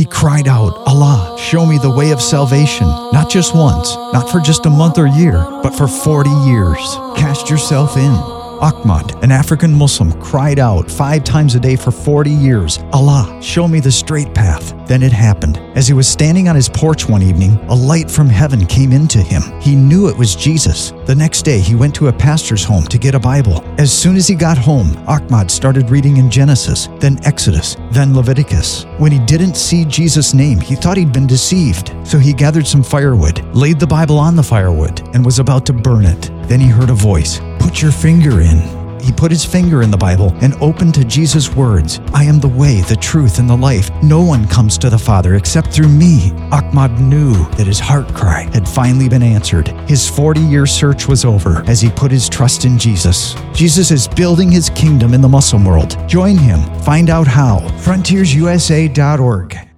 He cried out, Allah, show me the way of salvation, not just once, not for just a month or year, but for 40 years. Cast yourself in. Ahmad, an African Muslim, cried out five times a day for 40 years, Allah, show me the straight path. Then it happened. As he was standing on his porch one evening, a light from heaven came into him. He knew it was Jesus. The next day, he went to a pastor's home to get a Bible. As soon as he got home, Ahmad started reading in Genesis, then Exodus, then Leviticus. When he didn't see Jesus' name, he thought he'd been deceived. So he gathered some firewood, laid the Bible on the firewood, and was about to burn it. Then he heard a voice Put your finger in. He put his finger in the Bible and opened to Jesus' words I am the way, the truth, and the life. No one comes to the Father except through me. Ahmad knew that his heart cry had finally been answered. His 40 year search was over as he put his trust in Jesus. Jesus is building his kingdom in the Muslim world. Join him. Find out how. FrontiersUSA.org.